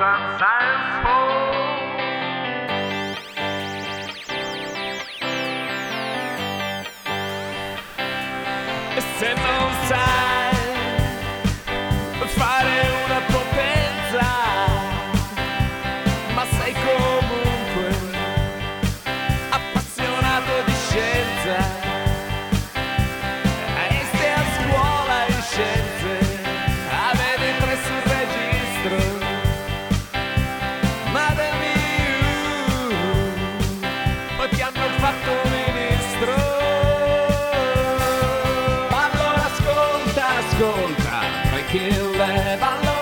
I'm full.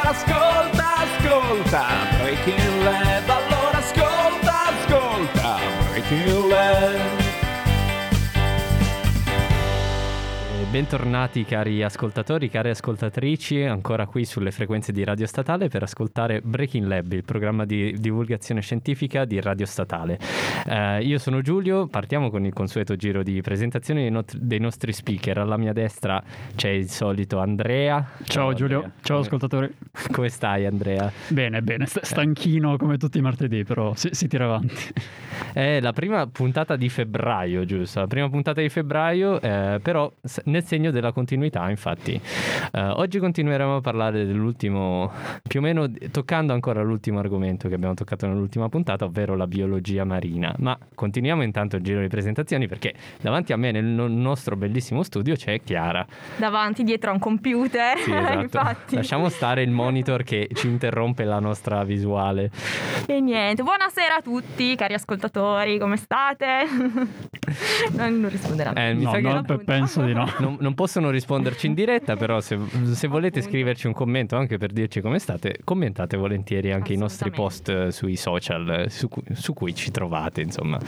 Allora ascolta, ascolta, Breaking Lab. Allora ascolta, ascolta, Breaking Lab. Bentornati cari ascoltatori, care ascoltatrici, ancora qui sulle frequenze di Radio Statale per ascoltare Breaking Lab, il programma di divulgazione scientifica di Radio Statale. Eh, io sono Giulio, partiamo con il consueto giro di presentazione dei, not- dei nostri speaker. Alla mia destra c'è il solito Andrea. Ciao Giulio, Andrea. ciao ascoltatori. Come stai Andrea? Bene, bene, st- stanchino come tutti i martedì, però si, si tira avanti. È la prima puntata di febbraio, giusto? La prima puntata di febbraio, eh, però nel segno della continuità, infatti. Eh, oggi continueremo a parlare dell'ultimo, più o meno toccando ancora l'ultimo argomento che abbiamo toccato nell'ultima puntata, ovvero la biologia marina. Ma continuiamo intanto il giro di presentazioni perché davanti a me nel no- nostro bellissimo studio c'è Chiara. davanti dietro a un computer. Sì, esatto. Infatti. Lasciamo stare il monitor che ci interrompe la nostra visuale. E niente. Buonasera a tutti, cari ascoltatori, come state? non, non risponderanno. Eh, mi No, sa che no, penso di no. Non, non possono risponderci in diretta, però se, se volete Appunto. scriverci un commento anche per dirci come state, commentate volentieri anche i nostri post eh, sui social eh, su cui, su cui ci trovate, insomma,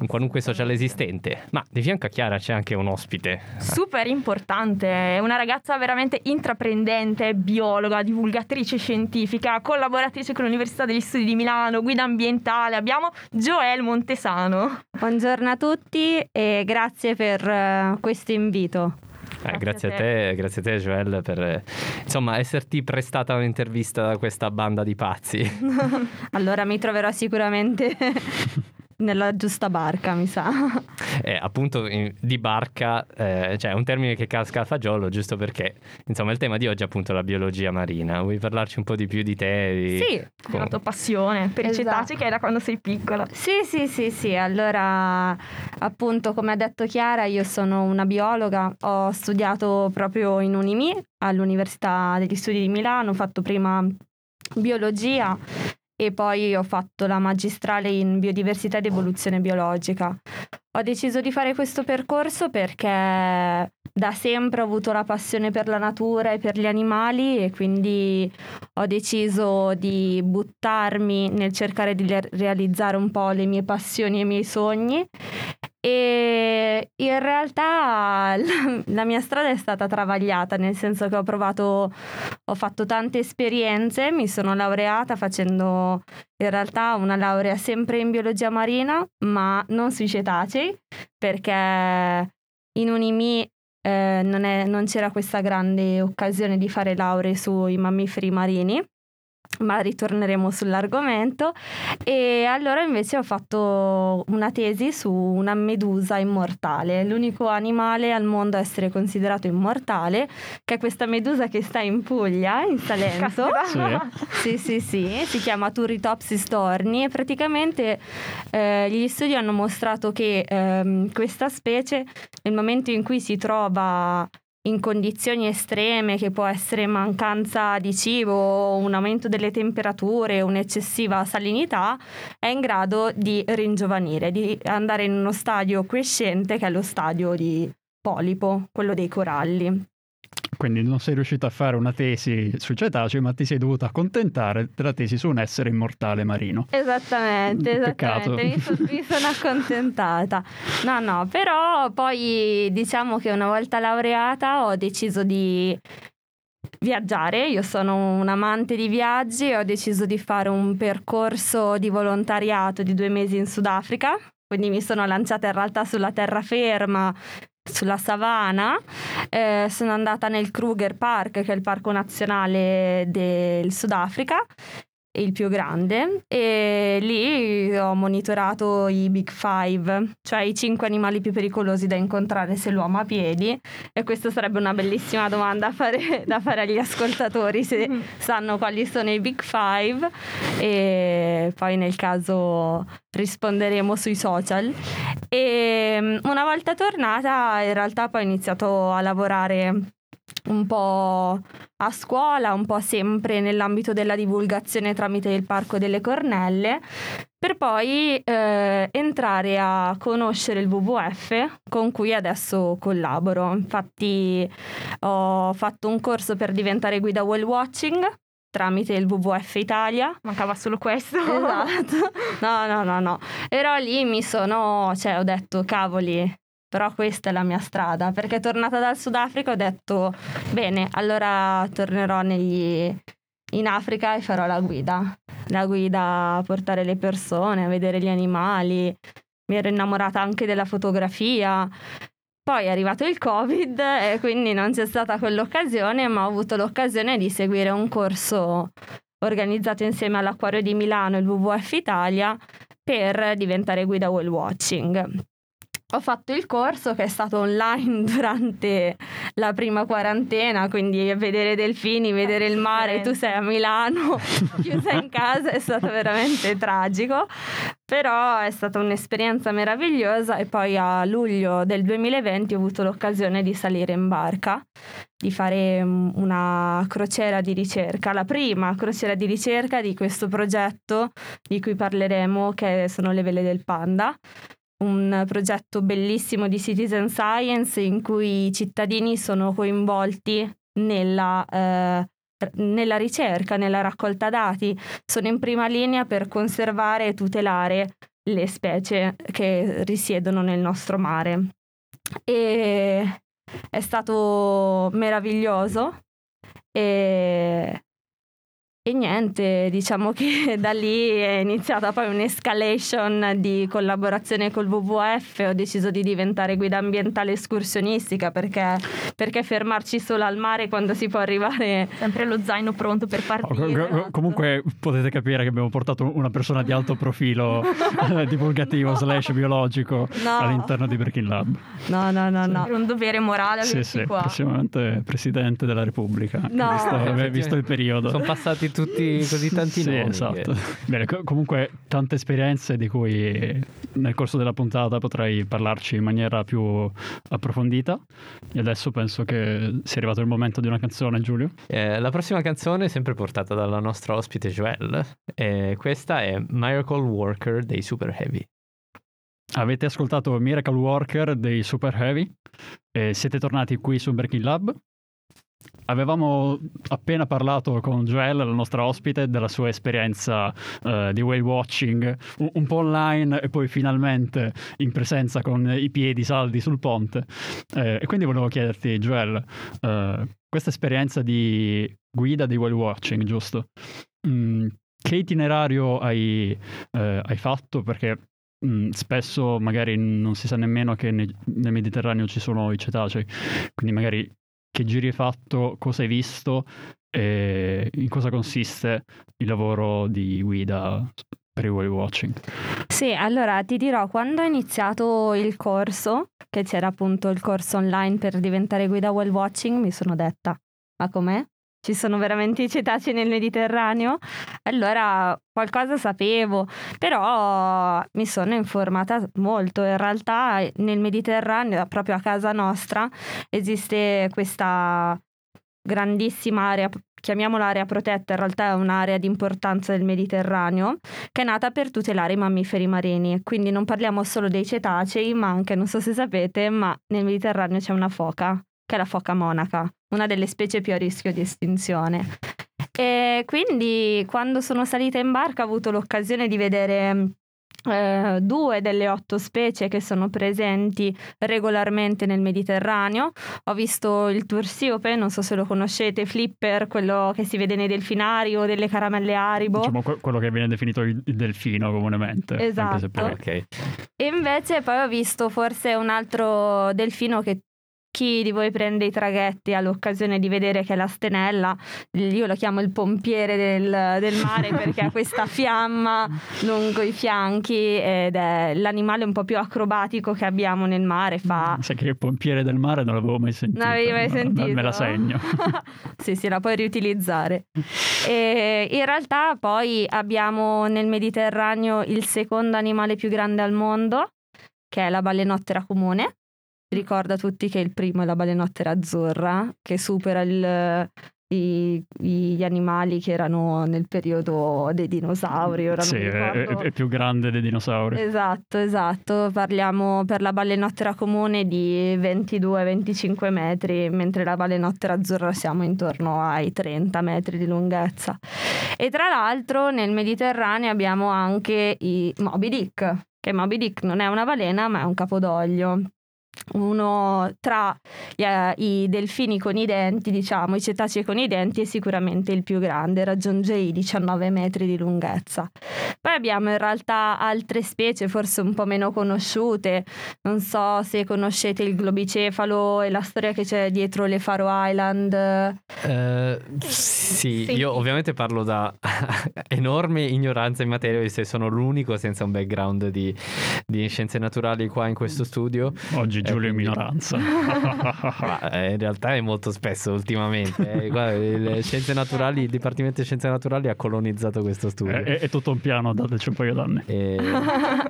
in qualunque social esistente. Ma di fianco a Chiara c'è anche un ospite. Super importante, è una ragazza veramente intraprendente, biologa, divulgatrice scientifica, collaboratrice con l'Università degli Studi di Milano, guida ambientale. Abbiamo Joel Montesano. Buongiorno a tutti e grazie per eh, questo invito. Eh, Grazie grazie a a te, grazie a te Joel per insomma esserti prestata un'intervista da questa banda di pazzi. Allora mi troverò sicuramente nella giusta barca, mi sa. Eh, appunto in- di barca, eh, cioè è un termine che casca a fagiolo giusto perché insomma il tema di oggi è appunto la biologia marina. Vuoi parlarci un po' di più di te? Di... Sì, com- La tua passione per Esatto. i cetacei che hai da quando sei piccola. Sì, sì, sì, sì. Allora, appunto, come ha detto Chiara, io sono una biologa, ho studiato proprio in Unimi all'Università degli Studi di Milano, ho fatto prima biologia e poi ho fatto la magistrale in biodiversità ed evoluzione biologica. Ho deciso di fare questo percorso perché da sempre ho avuto la passione per la natura e per gli animali e quindi ho deciso di buttarmi nel cercare di realizzare un po' le mie passioni e i miei sogni e in realtà la, mia strada è stata travagliata, nel senso che ho provato, ho fatto tante esperienze, mi sono laureata facendo in realtà una laurea sempre in biologia marina, ma non sui cetacei, perché in Unimi eh, non, è- non c'era questa grande occasione di fare lauree sui mammiferi marini, ma ritorneremo sull'argomento. E allora invece ho fatto una tesi su una medusa immortale, l'unico animale al mondo a essere considerato immortale, che è questa medusa che sta in Puglia, in Salento. Caspita. Sì, sì, sì, si chiama Turritopsis torni e praticamente eh, gli studi hanno mostrato che ehm, questa specie nel momento in cui si trova in condizioni estreme, che può essere mancanza di cibo, un aumento delle temperature, un'eccessiva salinità, è in grado di ringiovanire, di andare in uno stadio crescente che è lo stadio di polipo, quello dei coralli. Quindi non sei riuscito a fare una tesi sui cetacei, ma ti sei dovuto accontentare della tesi su un essere immortale marino. Esattamente, Peccato. esattamente, mi, so- mi sono accontentata. No, no, però poi diciamo che una volta laureata ho deciso di viaggiare, io sono un amante di viaggi e ho deciso di fare un percorso di volontariato di due mesi in Sudafrica, quindi mi sono lanciata in realtà sulla terraferma sulla savana, eh, sono andata nel Kruger Park, che è il parco nazionale del Sudafrica, il più grande e lì ho monitorato i Big Five, cioè i cinque animali più pericolosi da incontrare se l'uomo ha piedi e questa sarebbe una bellissima domanda da fare, da fare agli ascoltatori se sanno quali sono i Big Five e poi nel caso risponderemo sui social. E mm, una volta tornata in realtà poi ho iniziato a lavorare un po' a scuola, un po' sempre nell'ambito della divulgazione tramite il Parco delle Cornelle, per poi eh, entrare a conoscere il WWF con cui adesso collaboro. Infatti ho fatto un corso per diventare guida whale watching tramite il WWF Italia. Mancava solo questo. Esatto. No, no, no, no. Però lì mi sono, cioè ho detto, cavoli, però questa è la mia strada, perché tornata dal Sudafrica ho detto, bene, allora tornerò negli... in Africa e farò la guida. La guida a portare le persone, a vedere gli animali. Mi ero innamorata anche della fotografia. Poi è arrivato il Covid e quindi non c'è stata quell'occasione, ma ho avuto l'occasione di seguire un corso organizzato insieme all'Acquario di Milano e il WWF Italia per diventare guida whale watching. Ho fatto il corso che è stato online durante la prima quarantena, quindi vedere delfini, vedere il mare, tu sei a Milano, chiusa in casa, è stato veramente tragico, però è stata un'esperienza meravigliosa e poi a luglio del 2020 ho avuto l'occasione di salire in barca, di fare mm, una crociera di ricerca, la prima crociera di ricerca di questo progetto di cui parleremo, che sono le vele del panda un progetto bellissimo di citizen science in cui i cittadini sono coinvolti nella, eh, nella ricerca, nella raccolta dati, sono in prima linea per conservare e tutelare le specie che risiedono nel nostro mare. E è stato meraviglioso e e niente, diciamo che da lì è iniziata poi un'escalation di collaborazione col WWF, ho deciso di diventare guida ambientale escursionistica perché, perché fermarci solo al mare quando si può arrivare... Sempre lo zaino pronto per partire. Oh, co- comunque potete capire che abbiamo portato una persona di alto profilo eh, divulgativo slash biologico No. all'interno di Breaking Lab. No, no, no, no. È un dovere morale Sì, averci sì, qua. prossimamente Presidente della Repubblica, No. visto, visto il periodo. Sono passati tutti così tanti sì, nomi. esatto. che- Bene, co- comunque tante esperienze di cui nel corso della puntata potrei parlarci in maniera più approfondita. E adesso penso che sia arrivato il momento di una canzone, Giulio. Eh, la prossima canzone è sempre portata dalla nostra ospite Joelle. E questa è Miracle Worker dei Super Heavy. Avete ascoltato Miracle Worker dei Super Heavy e siete tornati qui su Breaking Lab. Avevamo appena parlato con Joelle, la nostra ospite, della sua esperienza eh, di whale watching, un, un po' online e poi finalmente in presenza con i piedi saldi sul ponte. Eh, e quindi volevo chiederti, Joelle, eh, questa esperienza di guida di whale watching, giusto? Mm, che itinerario hai, eh, hai fatto? Perché mm, spesso magari non si sa nemmeno che ne- nel Mediterraneo ci sono i cetacei, quindi magari che giri hai fatto, cosa hai visto e in cosa consiste il lavoro di guida per il whale watching. Sì, allora ti dirò, quando ho iniziato il corso, che c'era appunto il corso online per diventare guida whale watching, mi sono detta, ma com'è? Ci sono veramente i cetacei nel Mediterraneo? Allora qualcosa sapevo, però mi sono informata molto. In realtà nel Mediterraneo, proprio a casa nostra, esiste questa grandissima area, chiamiamola area protetta, in realtà è un'area di importanza del Mediterraneo, che è nata per tutelare i mammiferi marini. Quindi non parliamo solo dei cetacei, ma anche, non so se sapete, ma nel Mediterraneo c'è una foca, che è la foca monaca, una delle specie più a rischio di estinzione. E quindi quando sono salita in barca ho avuto l'occasione di vedere eh, due delle otto specie che sono presenti regolarmente nel Mediterraneo. Ho visto il tursiope, non so se lo conoscete, flipper, quello che si vede nei delfinari o delle caramelle aribo. Diciamo que- quello che viene definito il, delfino comunemente. anche se Esatto. poi- Ok. E invece poi ho visto forse un altro delfino che chi di voi prende i traghetti ha l'occasione di vedere che la stenella, io lo chiamo il pompiere del, del mare perché ha questa fiamma lungo i fianchi ed è l'animale un po' più acrobatico che abbiamo nel mare. Fa... Sai che il pompiere del mare non l'avevo mai sentito. Non l'avevi mai ma- sentito? Me la segno. sì, sì, la puoi riutilizzare. E in realtà poi abbiamo nel Mediterraneo il secondo animale più grande al mondo, che è la balenottera comune. Ricorda a tutti che il primo è la balenottera azzurra, che supera il- i- gli animali che erano nel periodo dei dinosauri. Ora sì, è- è più grande dei dinosauri. Esatto, esatto. Parliamo per la balenottera comune di 22-25 metri, mentre la balenottera azzurra siamo intorno ai 30 metri di lunghezza. E tra l'altro nel Mediterraneo abbiamo anche i Moby Dick, che Moby Dick non è una balena ma è un capodoglio. Uno tra eh, i delfini con i denti, diciamo, i cetacei con i denti è sicuramente il più grande, raggiunge i 19 metri di lunghezza. Poi abbiamo in realtà altre specie forse un po' meno conosciute, non so se conoscete il globicefalo e la storia che c'è dietro le Faro Island. Eh, sì, Sì. io ovviamente parlo da enorme ignoranza in materia, visto che sono l'unico senza un background di, di scienze naturali qua in questo studio. Oggi Eh, Giulio in quindi- minoranza. Ma, eh, in realtà è molto spesso ultimamente. eh. Scienze naturali, il Dipartimento di Scienze Naturali ha colonizzato questo studio. è, è- è tutto un piano, dateci un paio d'anni. E-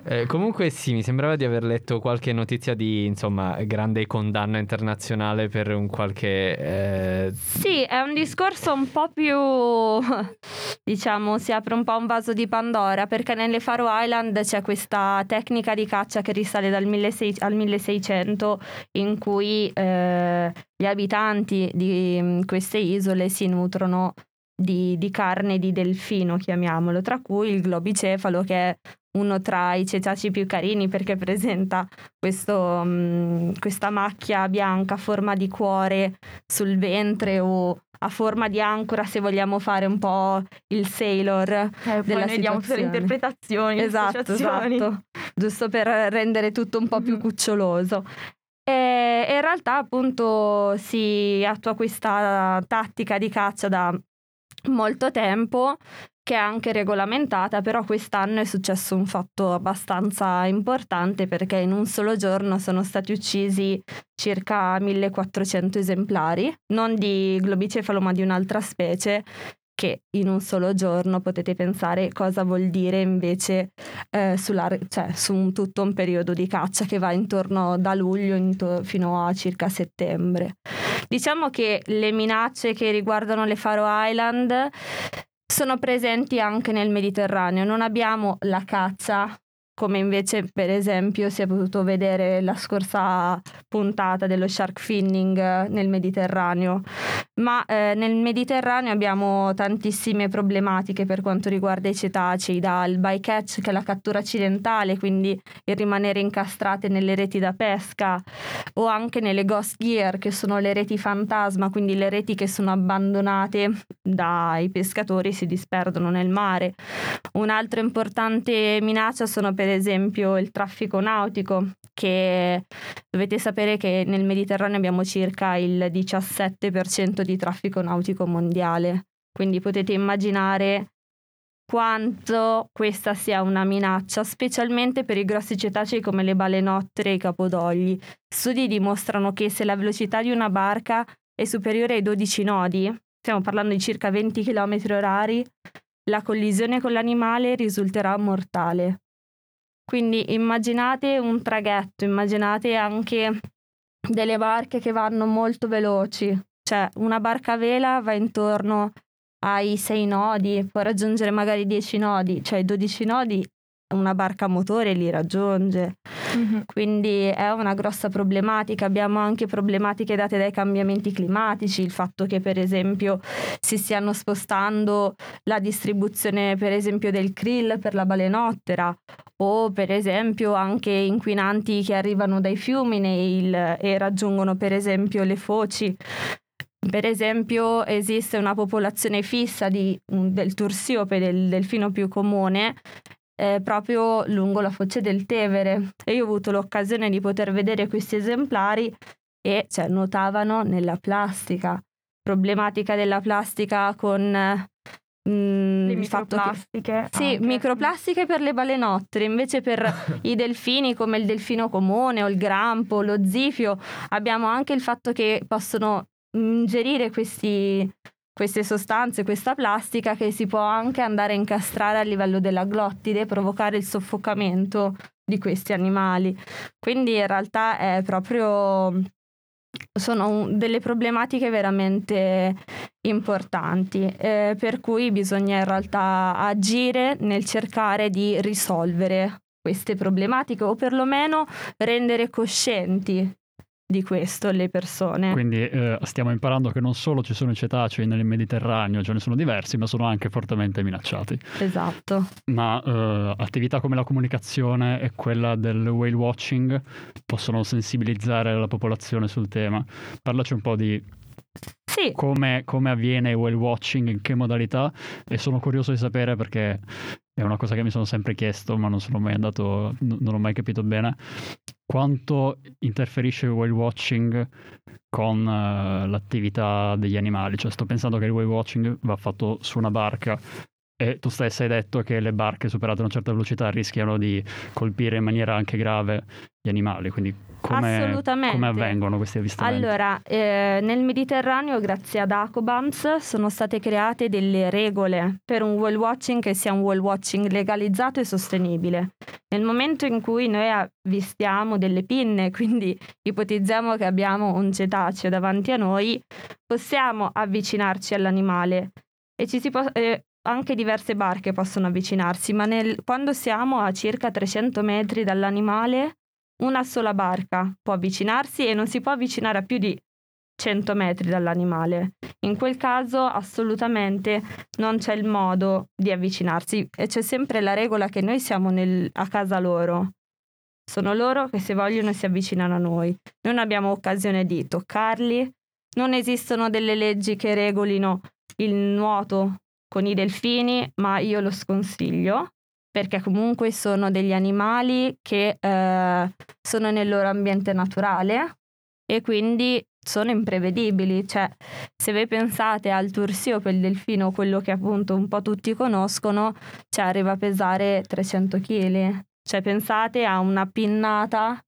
eh, comunque sì, mi sembrava di aver letto qualche notizia di insomma grande condanna internazionale per un qualche eh, Sì, è un discorso un po' più, diciamo, si apre un po' un vaso di Pandora perché nelle Faro Island c'è questa tecnica di caccia che risale dal 1600 al 1600 in cui eh, gli abitanti di mm, queste isole si nutrono di, di carne di delfino, chiamiamolo, tra cui il globicefalo che è uno tra i cetacei più carini perché presenta questo, mm, questa macchia bianca a forma di cuore sul ventre o a forma di ancora se vogliamo fare un po' il sailor. Eh, poi della noi diamo tutte le interpretazioni, Esatto, esatto, giusto per rendere tutto un po' più Mhm. cuccioloso. E e in realtà appunto si attua questa tattica di caccia da molto tempo che è anche regolamentata, però quest'anno è successo un fatto abbastanza importante perché in un solo giorno sono stati uccisi circa 1400 esemplari, non di globicefalo ma di un'altra specie che in un solo giorno potete pensare cosa vuol dire invece eh, sulla- cioè, su un- tutto un periodo di caccia che va intorno da luglio into- fino a circa settembre. Diciamo che le minacce che riguardano le Faro Island sono presenti anche nel Mediterraneo. Non abbiamo la caccia come invece per esempio si è potuto vedere la scorsa puntata dello shark finning eh, nel Mediterraneo. Ma eh, nel Mediterraneo abbiamo tantissime problematiche per quanto riguarda i cetacei, dal bycatch che è la cattura accidentale, quindi il rimanere incastrate nelle reti da pesca, o anche nelle ghost gear che sono le reti fantasma, quindi le reti che sono abbandonate dai pescatori e si disperdono nel mare. Un'altra importante minaccia sono per esempio il traffico nautico, che dovete sapere che nel Mediterraneo abbiamo circa il 17% di traffico nautico mondiale, quindi potete immaginare quanto questa sia una minaccia, specialmente per i grossi cetacei come le balenottere e i capodogli. Studi dimostrano che se la velocità di una barca è superiore ai 12 nodi, stiamo parlando di circa 20 km orari, la collisione con l'animale risulterà mortale. Quindi immaginate un traghetto, immaginate anche delle barche che vanno molto veloci, cioè una barca a vela va intorno ai 6 nodi, può raggiungere magari 10 nodi, cioè i 12 nodi una barca a motore li raggiunge. Mhm. Quindi è una grossa problematica. Abbiamo anche problematiche date dai cambiamenti climatici, il fatto che per esempio si stiano spostando la distribuzione per esempio del krill per la balenottera o per esempio anche inquinanti che arrivano dai fiumi nei- e raggiungono per esempio le foci. Per esempio esiste una popolazione fissa di- del tursiope, del delfino più comune, eh, proprio lungo la foce del Tevere e io ho avuto l'occasione di poter vedere questi esemplari e cioè, nuotavano nella plastica. Problematica della plastica con mm, Le fatto che microplastiche. sì, anche. microplastiche per le balenottere, invece per i delfini come il delfino comune o il grampo, lo zifio, abbiamo anche il fatto che possono ingerire questi- queste sostanze, questa plastica che si può anche andare a incastrare a livello della glottide e provocare il soffocamento di questi animali. Quindi in realtà è proprio sono delle problematiche veramente importanti, eh, per cui bisogna in realtà agire nel cercare di risolvere queste problematiche o perlomeno rendere coscienti di questo le persone. Quindi eh, stiamo imparando che non solo ci sono i cetacei nel Mediterraneo, ce ne sono diversi, ma sono anche fortemente minacciati. Esatto. Ma eh, attività come la comunicazione e quella del whale watching possono sensibilizzare la popolazione sul tema. Parlaci un po' di Sì, come, come avviene il whale watching, in che modalità? E sono curioso di sapere perché è una cosa che mi sono sempre chiesto ma non sono mai andato, n- non ho mai capito bene, quanto interferisce il whale watching con eh, l'attività degli animali. Cioè sto pensando che il whale watching va fatto su una barca e tu stessa hai detto che le barche superate una certa velocità rischiano di colpire in maniera anche grave gli animali, quindi come, come avvengono questi avvistamenti? Allora, eh, nel Mediterraneo, grazie ad Acobams, sono state create delle regole per un whale watching che sia un whale watching legalizzato e sostenibile. Nel momento in cui noi avvistiamo delle pinne, quindi ipotizziamo che abbiamo un cetaceo davanti a noi, possiamo avvicinarci all'animale e ci si può, eh, anche diverse barche possono avvicinarsi, ma nel- quando siamo a circa 300 metri dall'animale, una sola barca può avvicinarsi e non si può avvicinare a più di 100 metri dall'animale. In quel caso assolutamente non c'è il modo di avvicinarsi e c'è sempre la regola che noi siamo nel- a casa loro. Sono loro che se vogliono si avvicinano a noi. Non abbiamo occasione di toccarli, non esistono delle leggi che regolino il nuoto con i delfini, ma io lo sconsiglio perché comunque sono degli animali che eh, sono nel loro ambiente naturale e quindi sono imprevedibili. Cioè, se voi pensate al tursiope, il delfino, quello che appunto un po' tutti conoscono, cioè arriva a pesare 300 kg. Cioè, pensate a una pinnata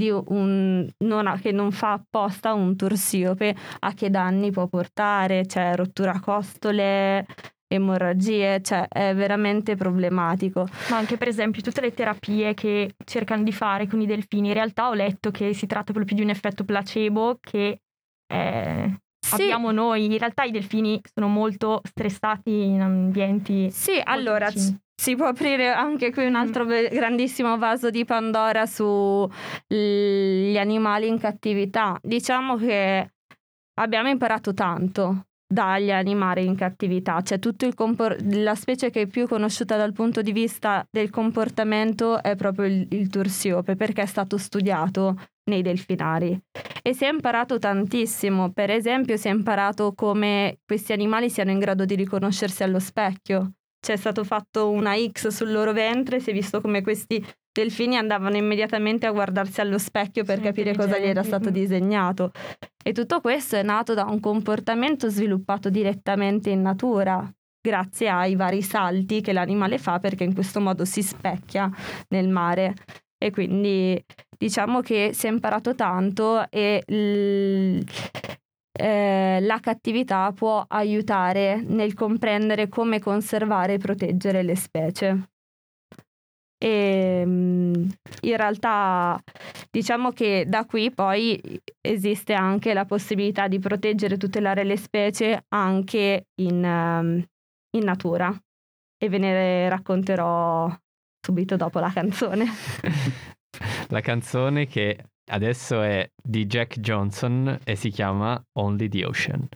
un, non ha- che non fa apposta un tursiope, a che danni può portare, cioè rottura costole, emorragie, cioè è veramente problematico. Ma anche per esempio tutte le terapie che cercano di fare con i delfini, in realtà ho letto che si tratta proprio di un effetto placebo che eh, Sì. abbiamo noi. In realtà i delfini sono molto stressati in ambienti... Sì, allora vicini. si può aprire anche qui un altro be- grandissimo vaso di Pandora sugli animali in cattività. Diciamo che abbiamo imparato tanto dagli animali in cattività, cioè compor- la specie che è più conosciuta dal punto di vista del comportamento è proprio il, il tursiope perché è stato studiato nei delfinari. E si è imparato tantissimo, per esempio si è imparato come questi animali siano in grado di riconoscersi allo specchio, c'è stato fatto una X sul loro ventre, si è visto come questi delfini andavano immediatamente a guardarsi allo specchio per Sono capire cosa gli era stato disegnato. E tutto questo è nato da un comportamento sviluppato direttamente in natura, grazie ai vari salti che l'animale fa perché in questo modo si specchia nel mare. E quindi diciamo che si è imparato tanto e l- eh, la cattività può aiutare nel comprendere come conservare e proteggere le specie. E mm, in realtà diciamo che da qui poi esiste anche la possibilità di proteggere e tutelare le specie anche in, ehm, in natura e ve ne racconterò subito dopo la canzone. La canzone che adesso è di Jack Johnson e si chiama Only the Ocean.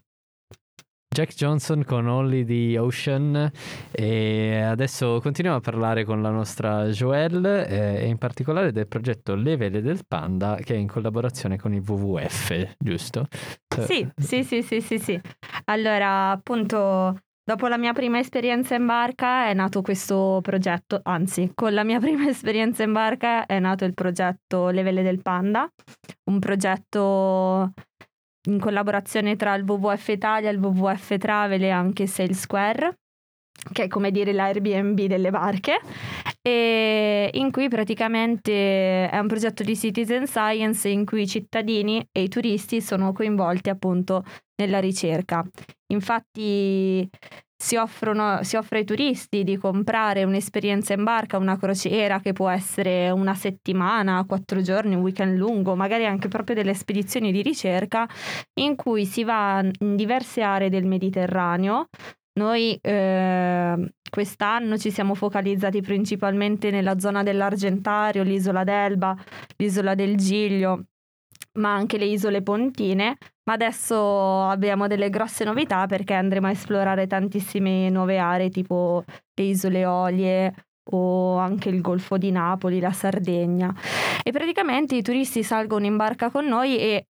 Jack Johnson con Only the Ocean e adesso continuiamo a parlare con la nostra Joelle eh, e in particolare del progetto Le Vele del Panda che è in collaborazione con il WWF, giusto? Sì, sì, sì, sì, sì, sì. Allora, appunto, Dopo la mia prima esperienza in barca è nato questo progetto, anzi, con la mia prima esperienza in barca è nato il progetto Le Vele del Panda, un progetto in collaborazione tra il WWF Italia, il WWF Travel e anche Sales Square che è come dire l'Airbnb delle barche, in cui praticamente è un progetto di citizen science in cui i cittadini e i turisti sono coinvolti appunto nella ricerca. Infatti si, offrono, si offre ai turisti di comprare un'esperienza in barca, una crociera che può essere una settimana, quattro giorni, un weekend lungo, magari anche proprio delle spedizioni di ricerca in cui si va in diverse aree del Mediterraneo noi eh, quest'anno ci siamo focalizzati principalmente nella zona dell'Argentario, l'isola d'Elba, l'isola del Giglio, ma anche le isole pontine. Ma adesso abbiamo delle grosse novità perché andremo a esplorare tantissime nuove aree, tipo le isole Olie o anche il Golfo di Napoli, la Sardegna. E praticamente i turisti salgono in barca con noi e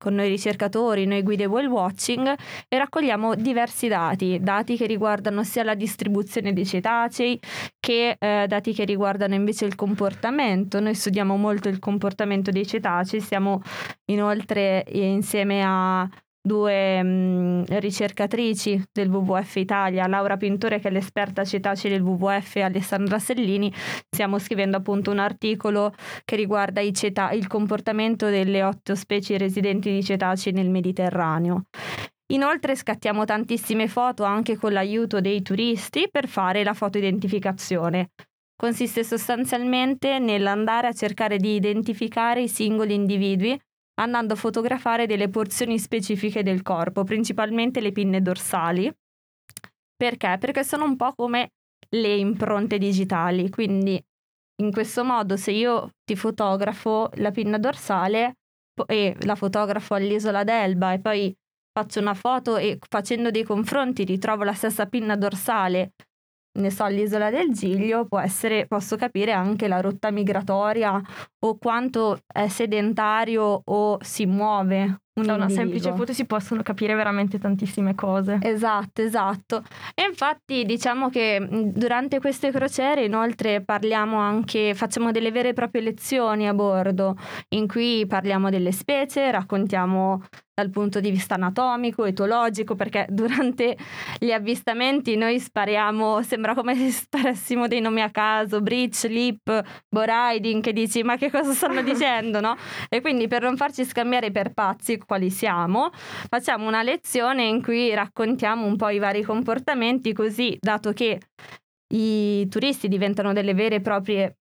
con noi ricercatori, noi guide whale watching e raccogliamo diversi dati, dati che riguardano sia la distribuzione dei cetacei che eh, dati che riguardano invece il comportamento. Noi studiamo molto il comportamento dei cetacei, siamo inoltre insieme a due mh, ricercatrici del WWF Italia, Laura Pintore che è l'esperta cetacei del WWF e Alessandra Sellini, stiamo scrivendo appunto un articolo che riguarda ceta- il comportamento delle otto specie residenti di cetacei nel Mediterraneo. Inoltre scattiamo tantissime foto anche con l'aiuto dei turisti per fare la foto identificazione. Consiste sostanzialmente nell'andare a cercare di identificare i singoli individui andando a fotografare delle porzioni specifiche del corpo, principalmente le pinne dorsali. Perché? Perché sono un po' come le impronte digitali, quindi in questo modo se io ti fotografo la pinna dorsale e la fotografo all'isola d'Elba e poi faccio una foto e facendo dei confronti ritrovo la stessa pinna dorsale ne so, l'isola del Giglio, può essere, posso capire anche la rotta migratoria o quanto è sedentario o si muove un da una individuo. semplice foto si possono capire veramente tantissime cose. Esatto, esatto. E infatti diciamo che durante queste crociere inoltre parliamo anche, facciamo delle vere e proprie lezioni a bordo in cui parliamo delle specie, raccontiamo dal punto di vista anatomico, etologico, perché durante gli avvistamenti noi spariamo, sembra come se sparassimo dei nomi a caso, Breach, Lip, Boriding, che dici ma che cosa stanno dicendo, no? E quindi per non farci scambiare per pazzi quali siamo, facciamo una lezione in cui raccontiamo un po' i vari comportamenti, così dato che i turisti diventano delle vere e proprie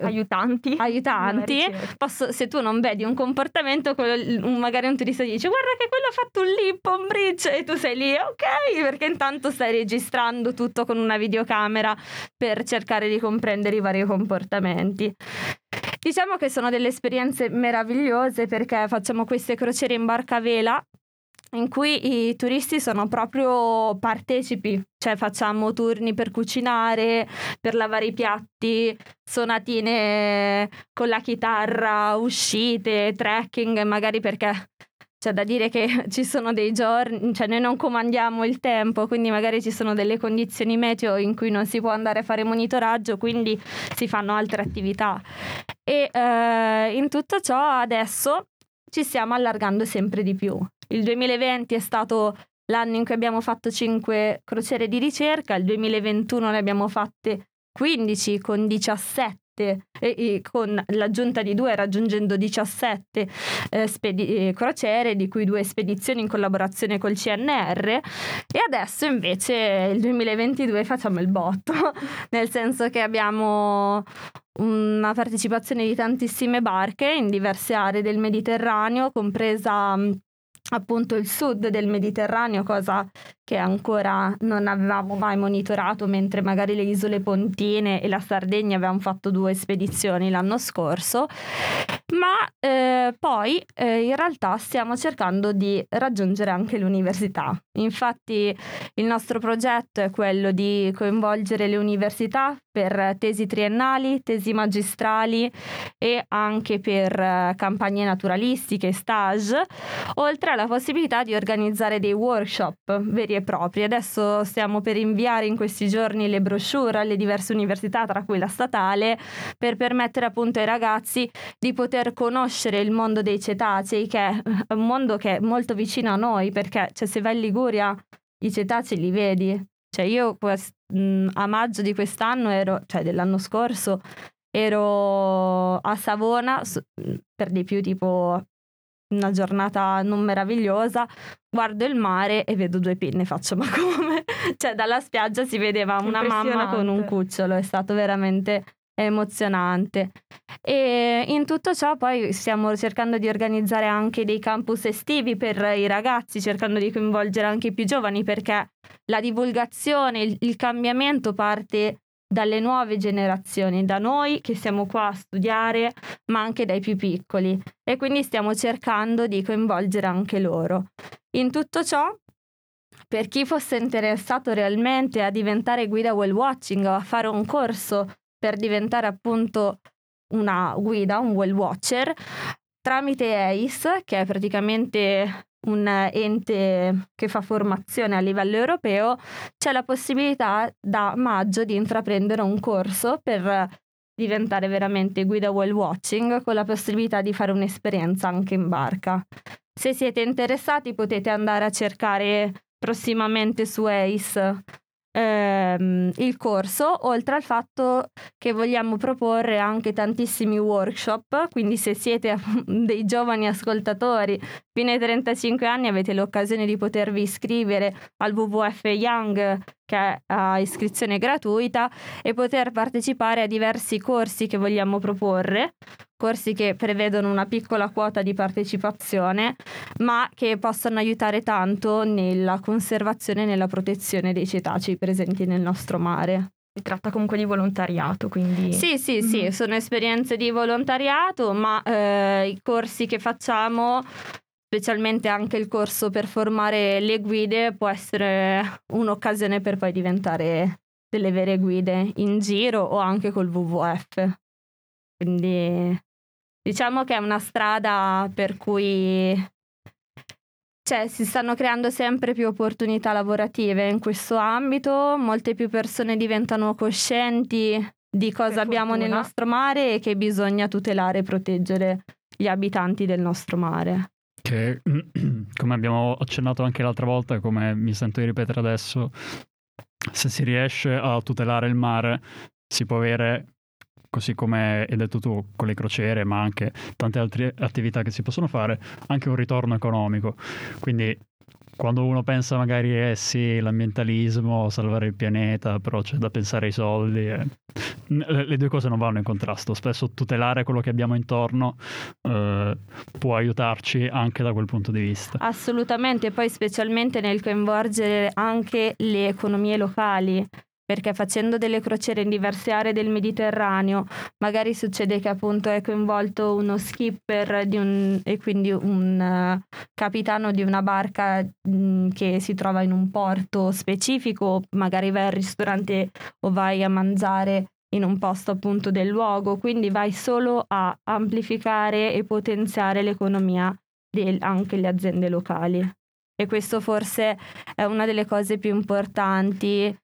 aiutanti. aiutanti. Posso, se tu non vedi un comportamento, quello, magari un turista dice guarda che quello ha fatto un lip, un bridge e tu sei lì, ok, perché intanto stai registrando tutto con una videocamera per cercare di comprendere i vari comportamenti. Diciamo che sono delle esperienze meravigliose perché facciamo queste crociere in barca a vela in cui i turisti sono proprio partecipi, cioè facciamo turni per cucinare, per lavare i piatti, sonatine con la chitarra, uscite, trekking, magari perché c'è da dire che ci sono dei giorni, cioè noi non comandiamo il tempo, quindi magari ci sono delle condizioni meteo in cui non si può andare a fare monitoraggio, quindi si fanno altre attività. E eh, in tutto ciò adesso ci stiamo allargando sempre di più. Il 2020 è stato l'anno in cui abbiamo fatto 5 crociere di ricerca, il 2021 ne abbiamo fatte 15 con 17 e, e con l'aggiunta di due raggiungendo 17 eh, spedi- eh, crociere, di cui due spedizioni in collaborazione col CNR e adesso invece il 2022 facciamo il botto, nel senso che abbiamo una partecipazione di tantissime barche in diverse aree del Mediterraneo, compresa appunto il sud del Mediterraneo, cosa che ancora non avevamo mai monitorato, mentre magari le isole Pontine e la Sardegna avevamo fatto due spedizioni l'anno scorso. Ma eh, poi eh, in realtà stiamo cercando di raggiungere anche l'università. Infatti il nostro progetto è quello di coinvolgere le università per tesi triennali, tesi magistrali e anche per eh, campagne naturalistiche, stage, oltre alla possibilità di organizzare dei workshop veri e propri. Adesso stiamo per inviare in questi giorni le brochure alle diverse università, tra cui la statale, per permettere appunto ai ragazzi di poter conoscere il mondo dei cetacei, che è un mondo che è molto vicino a noi, perché cioè, se vai in Liguria i cetacei li vedi, cioè io quest- a maggio di quest'anno ero, cioè dell'anno scorso, ero a Savona, per di più tipo una giornata non meravigliosa, guardo il mare e vedo due pinne, faccio ma come? cioè dalla spiaggia si vedeva una mamma con un cucciolo, è stato veramente emozionante. E in tutto ciò poi stiamo cercando di organizzare anche dei campus estivi per i ragazzi, cercando di coinvolgere anche i più giovani perché la divulgazione, il, il cambiamento parte dalle nuove generazioni, da noi che siamo qua a studiare, ma anche dai più piccoli e quindi stiamo cercando di coinvolgere anche loro. In tutto ciò per chi fosse interessato realmente a diventare guida whale watching o a fare un corso per diventare appunto una guida, un whale watcher, tramite EIS, che è praticamente un ente che fa formazione a livello europeo, c'è la possibilità da maggio di intraprendere un corso per diventare veramente guida whale watching con la possibilità di fare un'esperienza anche in barca. Se siete interessati potete andare a cercare prossimamente su ACE ehm, il corso, oltre al fatto che vogliamo proporre anche tantissimi workshop, quindi se siete dei giovani ascoltatori fino ai 35 anni avete l'occasione di potervi iscrivere al WWF Young che è a iscrizione gratuita e poter partecipare a diversi corsi che vogliamo proporre, corsi che prevedono una piccola quota di partecipazione, ma che possono aiutare tanto nella conservazione e nella protezione dei cetacei presenti nel nostro mare. Si tratta comunque di volontariato, quindi... Sì, sì, mm-hmm. sì, sono esperienze di volontariato, ma eh, i corsi che facciamo specialmente anche il corso per formare le guide può essere un'occasione per poi diventare delle vere guide in giro o anche col WWF. Quindi diciamo che è una strada per cui cioè, si stanno creando sempre più opportunità lavorative in questo ambito, molte più persone diventano coscienti di cosa abbiamo nel nostro mare e che bisogna tutelare e proteggere gli abitanti del nostro mare che come abbiamo accennato anche l'altra volta, come mi sento di ripetere adesso, se si riesce a tutelare il mare si può avere, così come hai detto tu, con le crociere, ma anche tante altre attività che si possono fare, anche un ritorno economico. Quindi quando uno pensa magari eh sì, l'ambientalismo, salvare il pianeta, però c'è da pensare ai soldi. Eh. Le due cose non vanno in contrasto. Spesso tutelare quello che abbiamo intorno eh, può aiutarci anche da quel punto di vista. Assolutamente, poi specialmente nel coinvolgere anche le economie locali perché facendo delle crociere in diverse aree del Mediterraneo magari succede che appunto è coinvolto uno skipper un, e quindi un uh, capitano di una barca mh, mm, che si trova in un porto specifico, magari vai al ristorante o vai a mangiare in un posto appunto del luogo, quindi vai solo a amplificare e potenziare l'economia di anche le aziende locali. E questo forse è una delle cose più importanti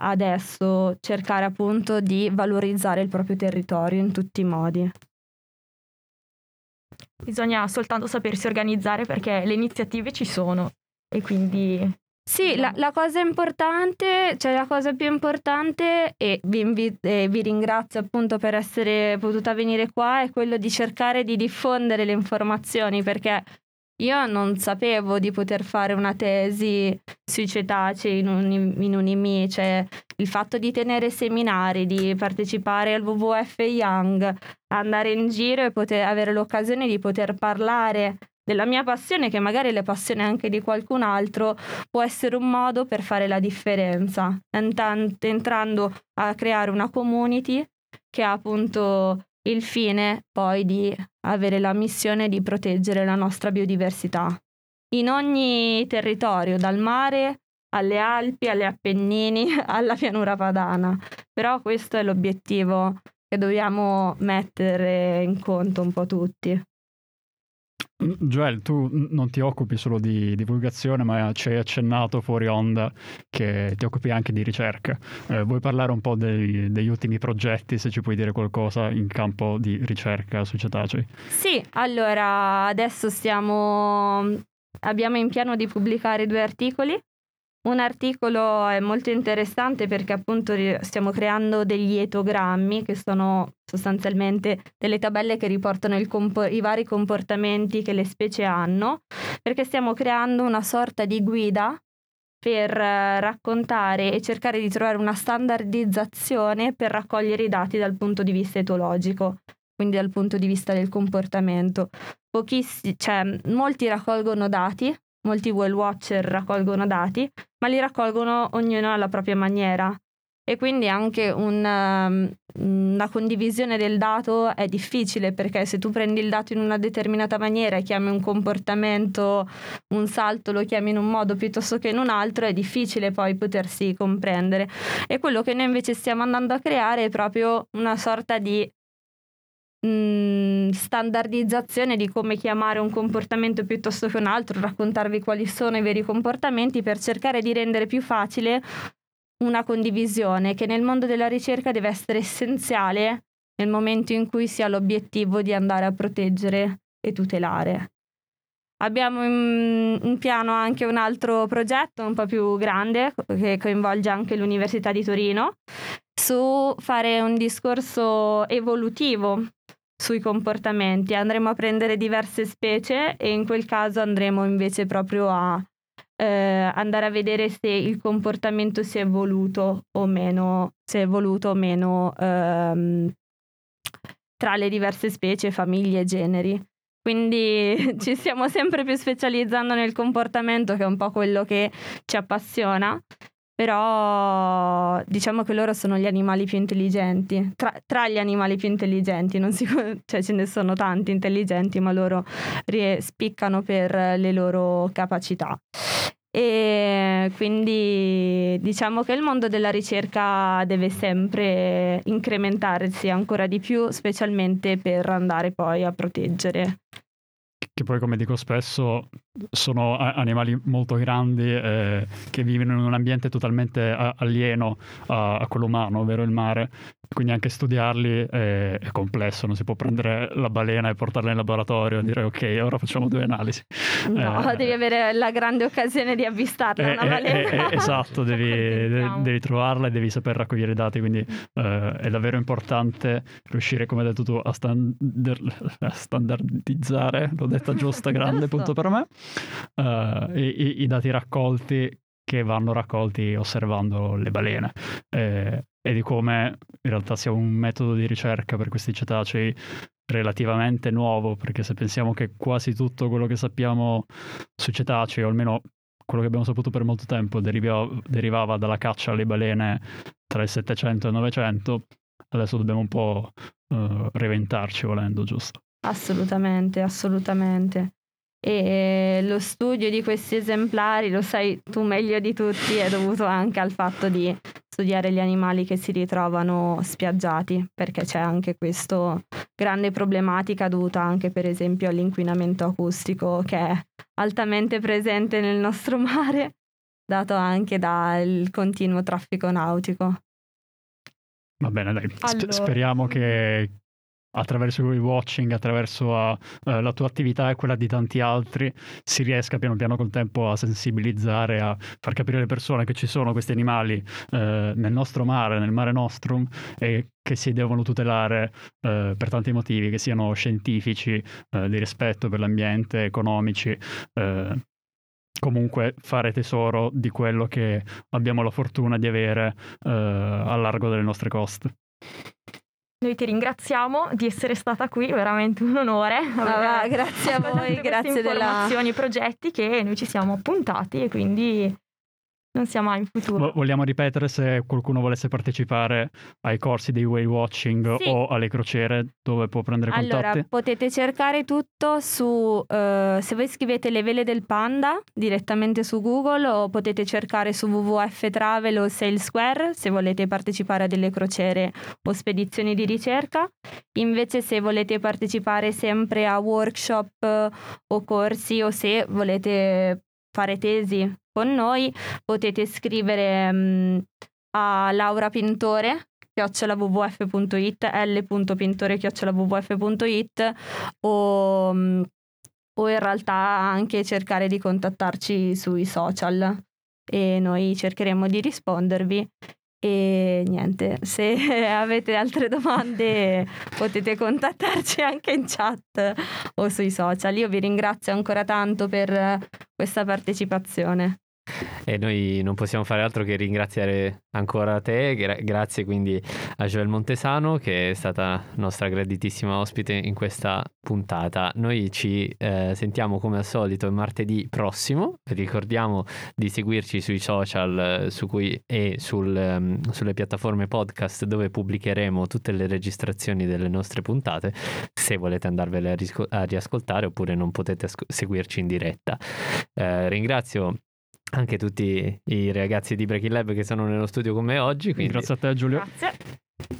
adesso cercare appunto di valorizzare il proprio territorio in tutti i modi. Bisogna soltanto sapersi organizzare perché le iniziative ci sono e quindi... Sì, la, la cosa importante, cioè la cosa più importante e vi, invi- e vi ringrazio appunto per essere potuta venire qua è quello di cercare di diffondere le informazioni perché io non sapevo di poter fare una tesi sui cetacei in un, in un IMI, cioè il fatto di tenere seminari, di partecipare al WWF Young, andare in giro e poter avere l'occasione di poter parlare della mia passione, che magari è la passione anche di qualcun altro, può essere un modo per fare la differenza, entrando a creare una community che ha appunto il fine poi di avere la missione di proteggere la nostra biodiversità in ogni territorio, dal mare alle Alpi, alle Appennini, alla pianura padana. Però questo è l'obiettivo che dobbiamo mettere in conto un po' tutti. Joel, tu non ti occupi solo di divulgazione, ma ci hai accennato fuori onda che ti occupi anche di ricerca. Eh, vuoi parlare un po' dei, degli ultimi progetti, se ci puoi dire qualcosa in campo di ricerca sui cetacei? Sì, allora adesso stiamo... abbiamo in piano di pubblicare due articoli un articolo è molto interessante perché appunto stiamo creando degli etogrammi che sono sostanzialmente delle tabelle che riportano compo- i vari comportamenti che le specie hanno, perché stiamo creando una sorta di guida per eh, raccontare e cercare di trovare una standardizzazione per raccogliere i dati dal punto di vista etologico, quindi dal punto di vista del comportamento. Pochiss- cioè, molti raccolgono dati, molti whale watcher raccolgono dati, ma li raccolgono ognuno alla propria maniera. E quindi anche una, um, una condivisione del dato è difficile perché se tu prendi il dato in una determinata maniera e chiami un comportamento, un salto lo chiami in un modo piuttosto che in un altro, è difficile poi potersi comprendere. E quello che noi invece stiamo andando a creare è proprio una sorta di mh, standardizzazione di come chiamare un comportamento piuttosto che un altro, raccontarvi quali sono i veri comportamenti per cercare di rendere più facile una condivisione che nel mondo della ricerca deve essere essenziale nel momento in cui si ha l'obiettivo di andare a proteggere e tutelare. Abbiamo in, in, piano anche un altro progetto un po' più grande che coinvolge anche l'Università di Torino su fare un discorso evolutivo sui comportamenti. Andremo a prendere diverse specie e in quel caso andremo invece proprio a eh, andare a vedere se il comportamento si è evoluto o meno, si è evoluto o meno ehm, tra le diverse specie, famiglie e generi. Quindi ci stiamo sempre più specializzando nel comportamento, che è un po' quello che ci appassiona però diciamo che loro sono gli animali più intelligenti, tra, tra gli animali più intelligenti, si, cioè ce ne sono tanti intelligenti, ma loro spiccano per le loro capacità. E quindi diciamo che il mondo della ricerca deve sempre incrementarsi ancora di più, specialmente per andare poi a proteggere. Che poi come dico spesso sono animali molto grandi eh, che vivono in un ambiente totalmente alieno a, a quello umano, ovvero il mare, quindi anche studiarli è, è, complesso, non si può prendere la balena e portarla in laboratorio e dire ok, ora facciamo due analisi. No, eh, devi avere la grande occasione di avvistarla eh, una eh, balena. Eh, esatto, devi, devi, trovarla e devi saper raccogliere i dati, quindi eh, è davvero importante riuscire, come hai detto tu, a, standard, a standardizzare, l'ho detta giusta, grande punto per me, uh, i, i, dati raccolti che vanno raccolti osservando le balene eh, e di come in realtà sia un metodo di ricerca per questi cetacei relativamente nuovo, perché se pensiamo che quasi tutto quello che sappiamo sui cetacei, o almeno quello che abbiamo saputo per molto tempo, derivava, derivava dalla caccia alle balene tra il 700 e il 900, adesso dobbiamo un po' uh, reventarci volendo, giusto? Assolutamente, assolutamente e lo studio di questi esemplari, lo sai tu meglio di tutti, è dovuto anche al fatto di studiare gli animali che si ritrovano spiaggiati, perché c'è anche questa grande problematica dovuta anche per esempio all'inquinamento acustico che è altamente presente nel nostro mare, dato anche dal continuo traffico nautico. Va bene, dai. Allora... Speriamo che, attraverso il watching, attraverso uh, la tua attività e quella di tanti altri, si riesca piano piano col tempo a sensibilizzare, a far capire alle persone che ci sono questi animali uh, nel nostro mare, nel mare nostrum e che si devono tutelare uh, per tanti motivi, che siano scientifici, di rispetto per l'ambiente, economici. Comunque fare tesoro di quello che abbiamo la fortuna di avere a largo delle nostre coste. Noi ti ringraziamo di essere stata qui, veramente un onore. Ah, grazie a voi, grazie delle informazioni e progetti che noi ci siamo appuntati e quindi non sia mai in futuro. Vo- Vogliamo ripetere se qualcuno volesse partecipare ai corsi di whale watching Sì. o alle crociere dove può prendere Allora, contatti? potete cercare tutto su, eh, se voi scrivete le vele del panda direttamente su Google o potete cercare su WWF Travel o Sail Square se volete partecipare a delle crociere o spedizioni di ricerca. Invece se volete partecipare sempre a workshop eh, o corsi o se volete fare tesi con noi, potete scrivere mm, a Laura Pintore chiocciolawwf.it l.pintore chiocciolawwf.it o, mm, o in realtà anche cercare di contattarci sui social e noi cercheremo di rispondervi e niente, se avete altre domande potete contattarci anche in chat o sui social. Io vi ringrazio ancora tanto per questa partecipazione. E noi non possiamo fare altro che ringraziare ancora te, gra- grazie quindi a Joel Montesano che è stata nostra graditissima ospite in questa puntata. Noi ci eh, sentiamo come al solito martedì prossimo, ricordiamo di seguirci sui social eh, su cui, e sul, ehm, sulle piattaforme podcast dove pubblicheremo tutte le registrazioni delle nostre puntate se volete andarvele a, risco- a riascoltare oppure non potete asco- seguirci in diretta. Eh, ringrazio anche tutti i ragazzi di Breaking Lab che sono nello studio con me oggi. Quindi, Grazie a te Giulio. Grazie.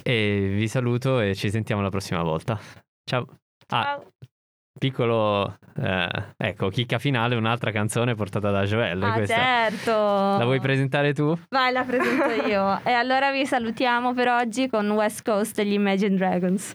E vi saluto e ci sentiamo la prossima volta. Ciao. Ah, Ciao. piccolo, eh, ecco, chicca finale, un'altra canzone portata da Joelle. Ah, questa. certo. La vuoi presentare tu? Vai, la presento io. e allora vi salutiamo per oggi con West Coast degli Imagine Dragons.